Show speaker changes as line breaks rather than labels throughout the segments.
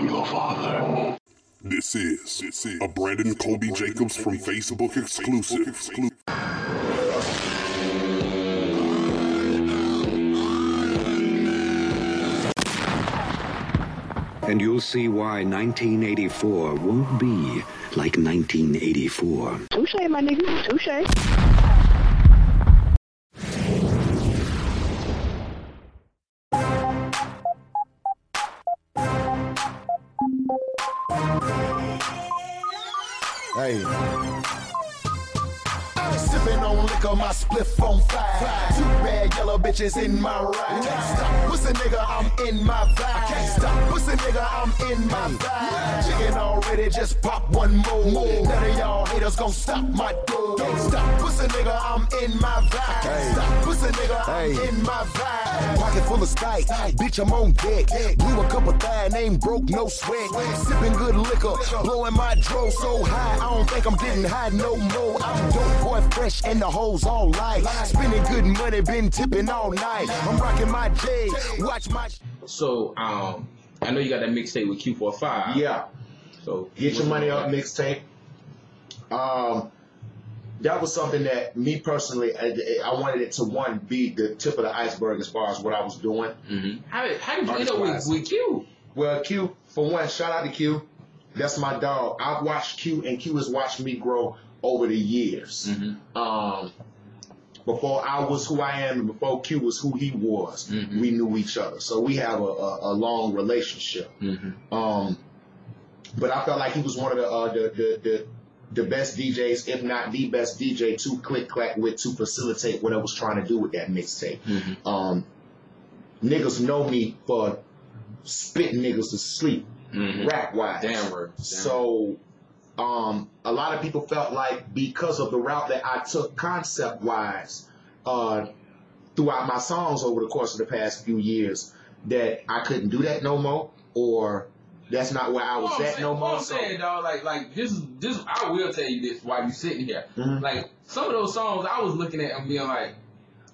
am your father.
This is, this is a Brandon Colby Jacobs from Facebook exclusive.
And you'll see why 1984 won't be like 1984.
Touche, my nigga. Touche.
Hey. I'm sipping on liquor, my spliff on fire. Two bad yellow bitches in my ride. Can't stop, pussy nigga, I'm in my vibe. Can't stop, pussy nigga, I'm in my vibe. Chicken already, just pop one more. None of y'all haters gon' stop my door. Can't stop, pussy nigga, I'm in my vibe. Can't stop, pussy nigga, I'm in my vibe. Pocket full of spike, bitch, I'm on deck. Blew a couple thigh, ain't broke, no sweat. Sipping good liquor, blowing my dro so high. I don't think I'm getting high no more. I'm dope boy fresh and the hoes all light. Spending good money, been tipping all night. I'm rocking my J, watch my.
So, um, I know you got that mixtape with Q45.
Yeah.
So
Get your money up mixtape. Um, that was something that me personally, I, I wanted it to one be the tip of the iceberg as far as what I was doing.
hmm How, did- how did you end up with, with Q?
Well, Q, for one, shout out to Q. That's my dog. I've watched Q, and Q has watched me grow over the years.
Mm-hmm.
Um, before I was who I am, and before Q was who he was,
Mhm.
we knew each other. So we have a, a, a long relationship.
Mm-hmm.
Um, but I felt like he was one of the uh, the, the the the best DJs, if not the best DJ, to click clack with to facilitate what I was trying to do with that mixtape.
Mm-hmm.
Um, niggas know me for spitting niggas to sleep,
Mm-hmm.
rap wise.
Damn word. Damn
So, um, a lot of people felt like because of the route that I took concept wise, uh, throughout my songs over the course of the past few years, that I couldn't do that no more, or that's not where I was at
saying,
no more.
I'm
So,
saying, dog, like, like this this. I will tell you this while you sitting here.
Mhm.
Like some of those songs, I was looking at and being like,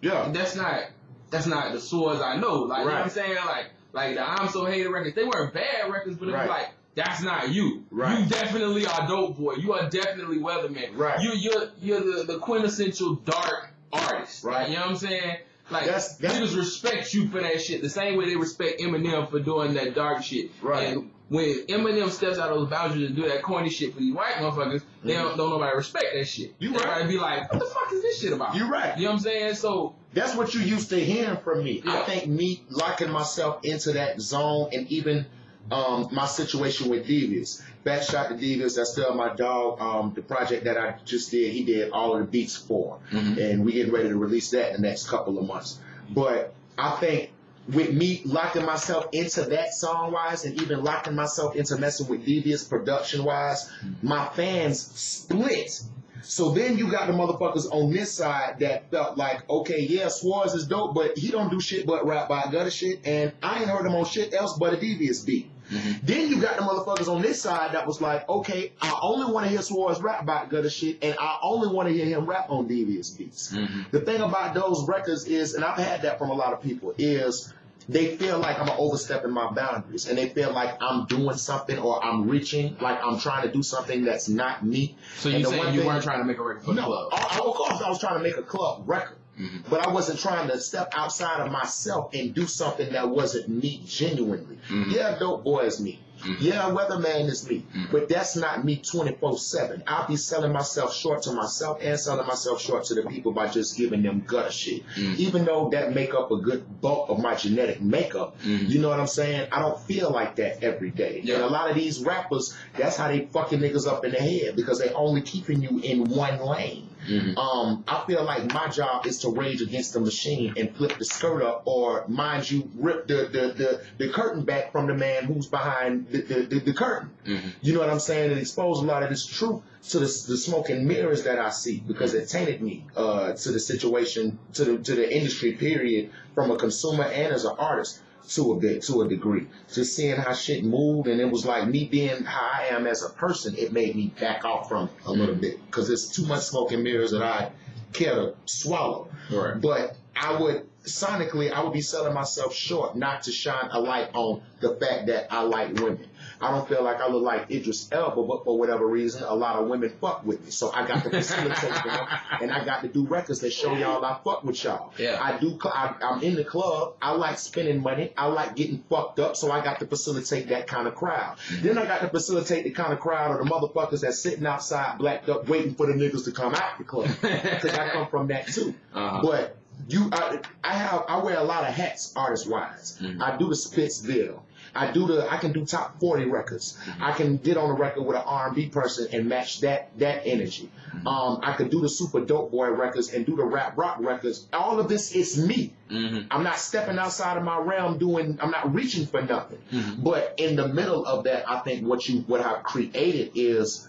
yeah,
that's not that's not the Swordz I know. Like you know what I'm saying? Like like the I'm so hated records, they weren't bad records, but it
Right.
was like that's not you.
Right.
You definitely are dope boy. You are definitely Weatherman.
Right.
You you're you're the, the quintessential dark artist.
Right.
Like, you know what I'm saying? Like
That's- that's-
niggas respect you for that shit the same way they respect Eminem for doing that dark shit.
Right.
And when Eminem steps out of those boundaries and do that corny shit for these white motherfuckers, they don't, don't nobody respect that shit.
You
Everybody
right.
be like, what the fuck is this shit about?
You right.
You know what I'm saying? So
that's what you used to hearing from me. I think me locking myself into that zone and even um, my situation with Devious. Back shot to Devious, that's still my dog. Um, the project that I just did, he did all of the beats for.
Mhm.
And we getting ready to release that in the next couple of months. But I think with me locking myself into that song wise and even locking myself into messing with Devious production wise, my fans split. So then you got the motherfuckers on this side that felt like, okay, yeah, Swordz is dope, but he don't do shit but rap by gutter shit, and I ain't heard him on shit else but a devious beat. Mm-hmm. Then you got the motherfuckers on this side that was like, okay, I only want to hear Swordz rap about gutter shit, and I only want to hear him rap on devious beats. Mm-hmm. The thing about those records is, and I've had that from a lot of people, is they feel like I'm overstepping my boundaries, and they feel like I'm doing something or I'm reaching, like I'm trying to do something that's not me.
So
And
you
the
saying
one
you
thing-
weren't trying to make a record for the
no,
club?
I, I- of course I was trying to make a club record,
Mhm.
but I wasn't trying to step outside of myself and do something that wasn't me genuinely.
Mhm.
Yeah, dope boy is me.
Mhm.
Yeah, weatherman is me,
Mhm.
but that's not me 24 seven. I'll be selling myself short to myself and selling myself short to the people by just giving them gutter shit.
Mhm.
Even though that make up a good bulk of my genetic makeup,
Mhm.
you know what I'm saying? I don't feel like that every day.
Yeah.
And a lot of these rappers, that's how they fucking niggas up in the head because they only keeping you in one lane.
Mhm.
Um, I feel like my job is to rage against the machine and flip the skirt up, or mind you, rip the the, the, the curtain back from the man who's behind the, the, the, the curtain.
Mhm.
You know what I'm saying? It exposed a lot of this truth to the, the smoke and mirrors that I see because it tainted me uh, to the situation, to the to the industry. Period, from a consumer and as an artist to a bit, to a degree. Just seeing how shit moved, and it was like me being how I am as a person. It made me back off from a little bit because there's too much smoke and mirrors that I care to swallow.
Right.
But I would sonically, I would be selling myself short not to shine a light on the fact that I like women. I don't feel like I look like Idris Elba, but for whatever reason, a lot of women fuck with me. So I got to facilitate them, and I got to do records that show y'all I fuck with y'all.
Yeah.
I do. I, I'm in the club. I like spending money. I like getting fucked up. So I got to facilitate that kind of crowd. Then I got to facilitate the kind of crowd of the motherfuckers that's sitting outside, blacked up, waiting for the niggas to come out the club. Because I come from that too.
Uh-huh.
But you, I, I have, I wear a lot of hats, artist wise. Mm-hmm. I do the Spitzville. I do the, I can do top forty records. Mm-hmm. I can get on a record with an R and B person and match that that energy. Mm-hmm. Um, I could do the super dope boy records and do the rap rock records. All of this is me. I'm not stepping outside of my realm doing. I'm not reaching for nothing. But in the middle of that, I think what you what I've created is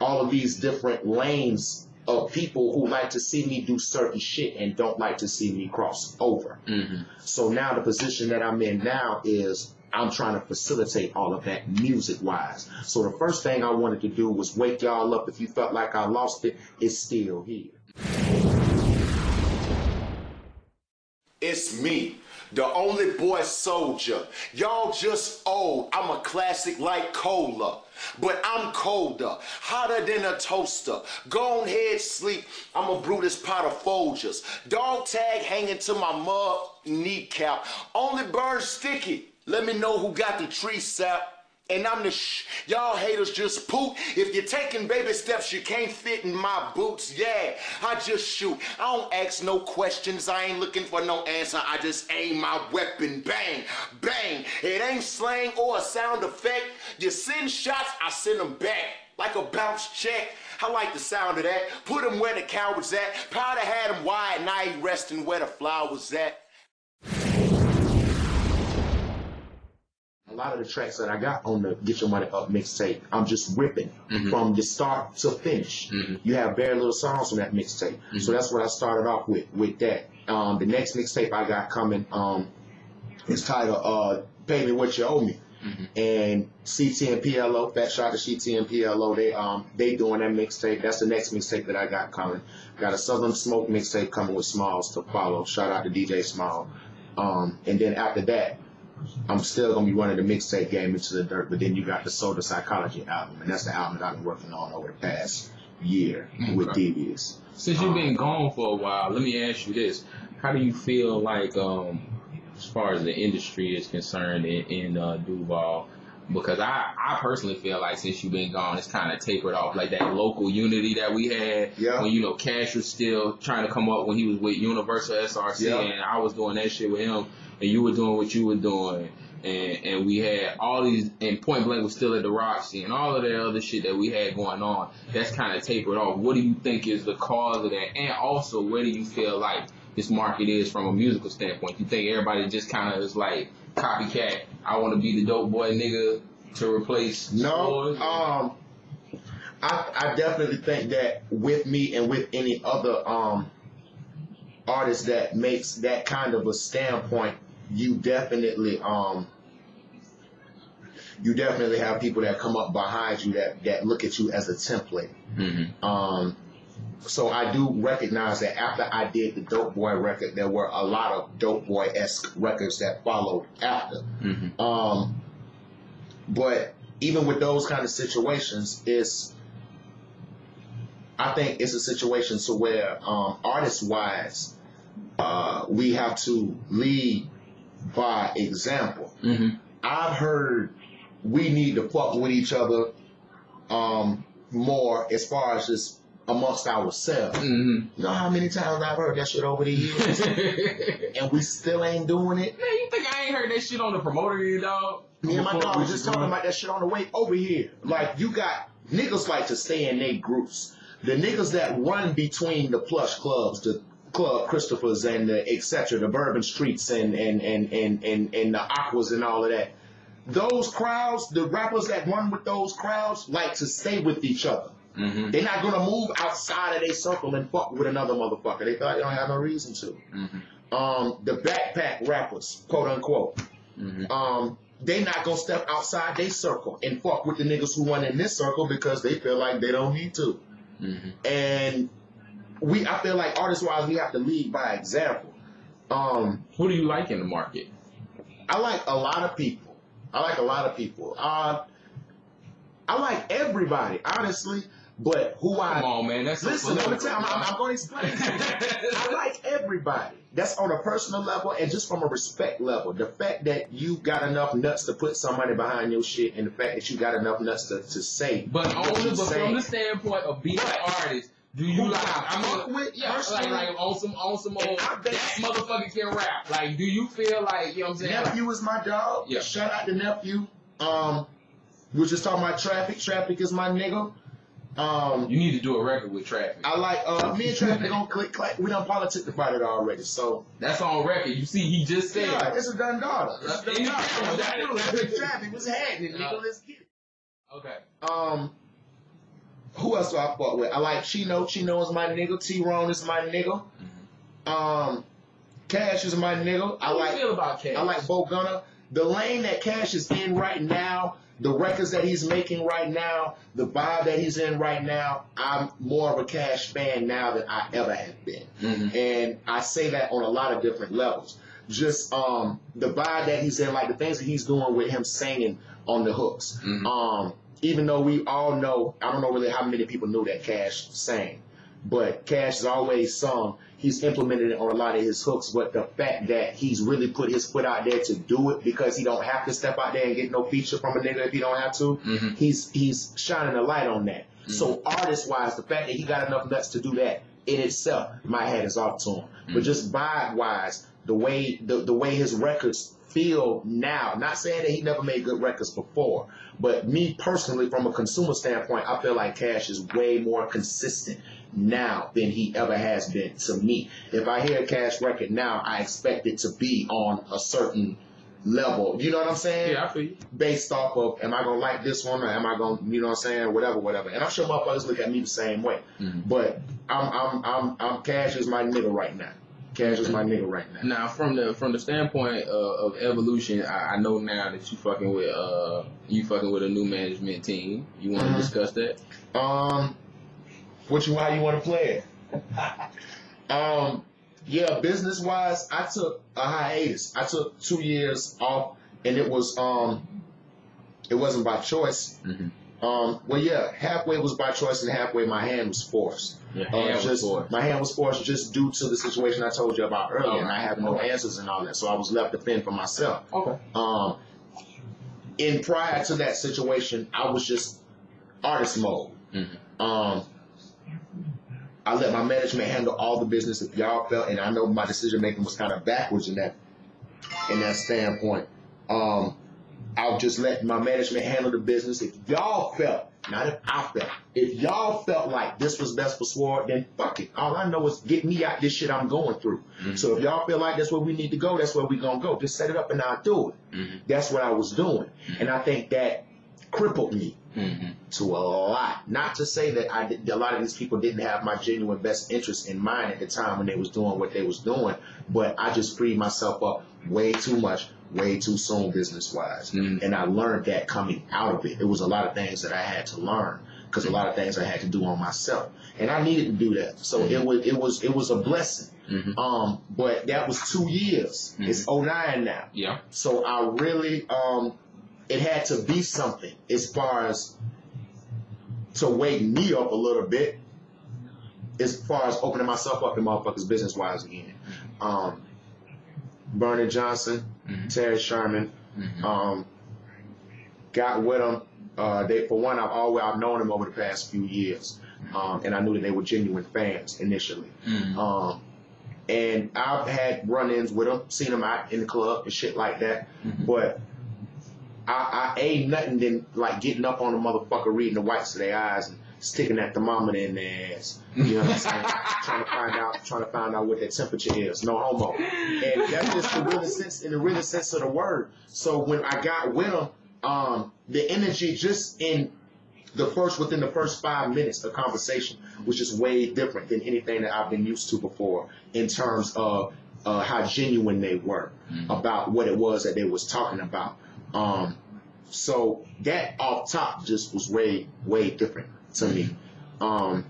all of these different lanes of people who like to see me do certain shit and don't like to see me cross over. Mm-hmm. So now the position that I'm in now is I'm trying to facilitate all of that music wise. So the first thing I wanted to do was wake y'all up. If you felt like I lost it, it's still here.
It's me, the only boy soldier. Y'all just old. I'm a classic like cola. But I'm colder, hotter than a toaster. Go on head, sleep. I'm a Brutus pot of Folgers. Dog tag hanging to my mug kneecap. Only burn sticky. Let me know who got the tree sap. And I'm the sh. Y'all haters just poop. If you're taking baby steps, you can't fit in my boots. Yeah, I just shoot. I don't ask no questions. I ain't looking for no answer. I just aim my weapon. Bang, bang. It ain't slang or a sound effect. You send shots, I send them back. Like a bounce check. I like the sound of that. Put him where the cowards at. Powder had him wide, now he resting where the flowers at.
A lot of the tracks that I got on the Get Your Money Up mixtape, I'm just ripping from the start to finish. You have very little songs on that mixtape, so that's what I started off with. With that, um, the next mixtape I got coming um, is titled uh, "Pay Me What You Owe Me," and CT and PLO, Fat Shot to CT and PLO, they um they doing that mixtape. That's the next mixtape that I got coming. Got a Southern Smoke mixtape coming with Smalls to follow. Shout out to DJ Small. Um, and then after that, I'm still gonna be running the mixtape game into the dirt, but then you got the Soda Psychology album, and that's the album that I've been working on over the past year with
Okay.
Devious.
Since you've been gone for a while, let me ask you this: How do you feel like, um, as far as the industry is concerned in, in uh, Duval? Because I, I personally feel like since you've been gone, it's kind of tapered off. Like that local unity that we had
Yeah.
when you know Cash was still trying to come up when he was with Universal SRC,
Yeah.
and I was doing that shit with him, and you were doing what you were doing. And, and we had all these, and Point Blank was still at the Roxy, and all of that other shit that we had going on. That's kind of tapered off. What do you think is the cause of that? And also, where do you feel like this market is from a musical standpoint? You think everybody just kind of is like copycat? I want to be the dope boy nigga to replace
No, um, I, I definitely think that with me and with any other um artist that makes that kind of a standpoint, you definitely um you definitely have people that come up behind you that that look at you as a template.
Mhm.
Um, so I do recognize that after I did the Dope Boy record, there were a lot of Dope Boy esque records that followed after.
Mhm.
Um, but even with those kind of situations, it's I think it's a situation to where um, artist wise, uh, we have to lead by example.
Mhm.
I've heard we need to fuck with each other um, more as far as just amongst ourselves.
Mhm.
You know how many times I've heard that shit over the years, and we still ain't doing it.
Man, you think I ain't heard that shit on the promoter, you dog?
Me and my dog was just talking about that shit on the way over here. Like you got niggas like to stay in their groups. The niggas that run between the plush clubs, the club Christopher's and the etc., the Bourbon Streets and and and and and, and the Aquas and all of that. Those crowds, the rappers that run with those crowds, like to stay with each other.
Mhm.
They're not gonna move outside of their circle and fuck with another motherfucker. They thought they don't have no reason to.
Mhm.
Um, the backpack rappers, quote unquote
Mhm.
um, they not gonna step outside their circle and fuck with the niggas who run in this circle because they feel like they don't need to.
Mhm.
And we, I feel like artist wise, we have to lead by example. Um,
Who do you like in the market?
I like a lot of people. I like a lot of people. Uh, I like everybody, honestly. But who I
Come on, man. That's
listen, let me tell you, I'm, I'm, going to explain. I like everybody. That's on a personal level and just from a respect level. The fact that you got enough nuts to put somebody behind your shit, and the fact that you got enough nuts to, to say.
But only, but from the standpoint of being an artist, do you like?
I fuck
mean,
with
yeah, like,
personally?
like on some on some old
I
that motherfucker can rap. Like, do you feel like you know what I'm saying? Like,
Nephew is my dog.
Yeah.
Shout out to nephew. Um, we were just talking about traffic. Traffic is my nigga. Um,
you need to do a record with Traffic.
I like uh, me and traffic don't click clack. We done politic about it already. So
That's on record. You see, he just said.
yeah, it's a done daughter. It's a
Uh,
done daughter.
yeah,
Let's do it. Traffic. What's happening, nigga?
Uh,
Let's get it.
Okay.
Um, who else do I fuck with? I like Chino. Chino is my nigga. T Ron is my nigga. Um, Cash is my nigga. I
How
like
you feel about Cash?
I like Bo Gunner. The lane that Cash is in right now, the records that he's making right now, the vibe that he's in right now, I'm more of a Cash fan now than I ever have been.
Mhm.
And I say that on a lot of different levels. Just um, the vibe that he's in, like the things that he's doing with him singing on the hooks.
Mhm.
Um, even though we all know, I don't know really how many people knew that Cash sang, but Cash has always sung. He's implemented it on a lot of his hooks, but the fact that he's really put his foot out there to do it because he don't have to step out there and get no feature from a nigga if he don't have to.
Mhm.
He's he's shining a light on that. So artist wise, the fact that he got enough nuts to do that in itself, my hat is off to him. But just vibe wise, the way the, the way his records feel now, not saying that he never made good records before, but me personally, from a consumer standpoint, I feel like Cash is way more consistent now than he ever has been to me. If I hear a Cash record now, I expect it to be on a certain level. You know what I'm saying?
Yeah, I feel you.
based off of am I gonna like this one or am I gonna you know what I'm saying whatever whatever and I'm sure motherfuckers look at me the same way
Mhm.
but I'm I'm I'm I'm Cash is my nigga right now Cash is my nigga right now
Now, from the from the standpoint of, of evolution, I, I know now that you fucking with uh you fucking with a new management team. You want to
Mhm.
discuss that?
um what you how you want to play it um yeah business wise I took a hiatus I took two years off and it was um it wasn't by choice
Mhm.
Um well yeah halfway was by choice and halfway my hand was forced
Your
Uh,
hand was forced.
my hand was forced just due to the situation I told you about earlier,
Oh,
and I have no
okay.
answers and all that, so I was left to fend for myself.
Okay.
Um, in prior to that situation, I was just artist mode.
Mhm.
Um, I let my management handle all the business. If y'all felt, and I know my decision making was kind of backwards in that in that standpoint. Um, I'll just let my management handle the business. If y'all felt, not if I felt, if y'all felt like this was best for Sword, then fuck it. All I know is get me out this shit I'm going through. Mm-hmm. So if y'all feel like that's where we need to go, that's where we gonna go. Just set it up and I'll do it. Mm-hmm. That's what I was doing. Mm-hmm. And I think that crippled me
Mhm.
to a lot. Not to say that I did, a lot of these people didn't have my genuine best interest in mind at the time when they was doing what they was doing, but I just freed myself up way too much, way too soon business wise,
Mhm.
and I learned that coming out of it. It was a lot of things that I had to learn because a lot of things I had to do on myself, and I needed to do that. So it was it was it was a blessing.
Mhm.
Um, but that was two years. It's 09 now.
Yeah.
So I really, um, it had to be something as far as to wake me up a little bit, as far as opening myself up to motherfuckers business wise again. Um, Bernard Johnson,
Mhm.
Terry Sherman,
Mhm.
um, got with them. Uh, they, for one, I've always I've known them over the past few years, um, and I knew that they were genuine fans initially.
Mhm.
Um, and I've had run-ins with them, seen them out in the club and shit like that.
Mhm.
But I, I ain't nothing than like getting up on a motherfucker, reading the whites of their eyes and sticking that thermometer in their ass. You know what I'm saying? trying to find out, trying to find out what their temperature is. No homo. And that's just the real sense, in the real sense of the word. So when I got with them, um, the energy just in the first within the first five minutes of conversation was just way different than anything that I've been used to before in terms of uh, how genuine they were about what it was that they was talking about. Um, so that off top just was way way different to me. Um,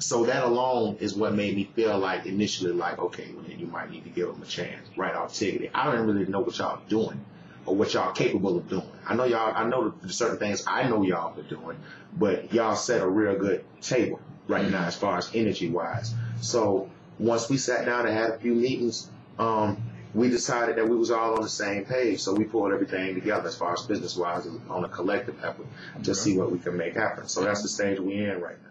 So that alone is what made me feel like initially like, okay, well then you might need to give them a chance, right off ticket. I don't really know what y'all doing or what y'all capable of doing. I know y'all, I know the certain things I know y'all are doing, but y'all set a real good table right now as far as energy wise. So once we sat down and had a few meetings, um, we decided that we was all on the same page. So we pulled everything together as far as business wise on a collective effort to see what we can make happen. So that's the stage we're in right now.